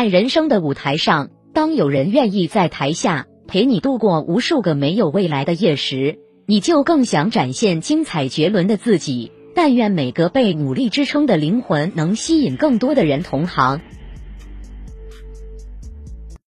在人生的舞台上当有人愿意在台下陪你度过无数个没有未来的夜时你就更想展现精彩绝伦的自己。但愿每个被努力支撑的灵魂能吸引更多的人同行。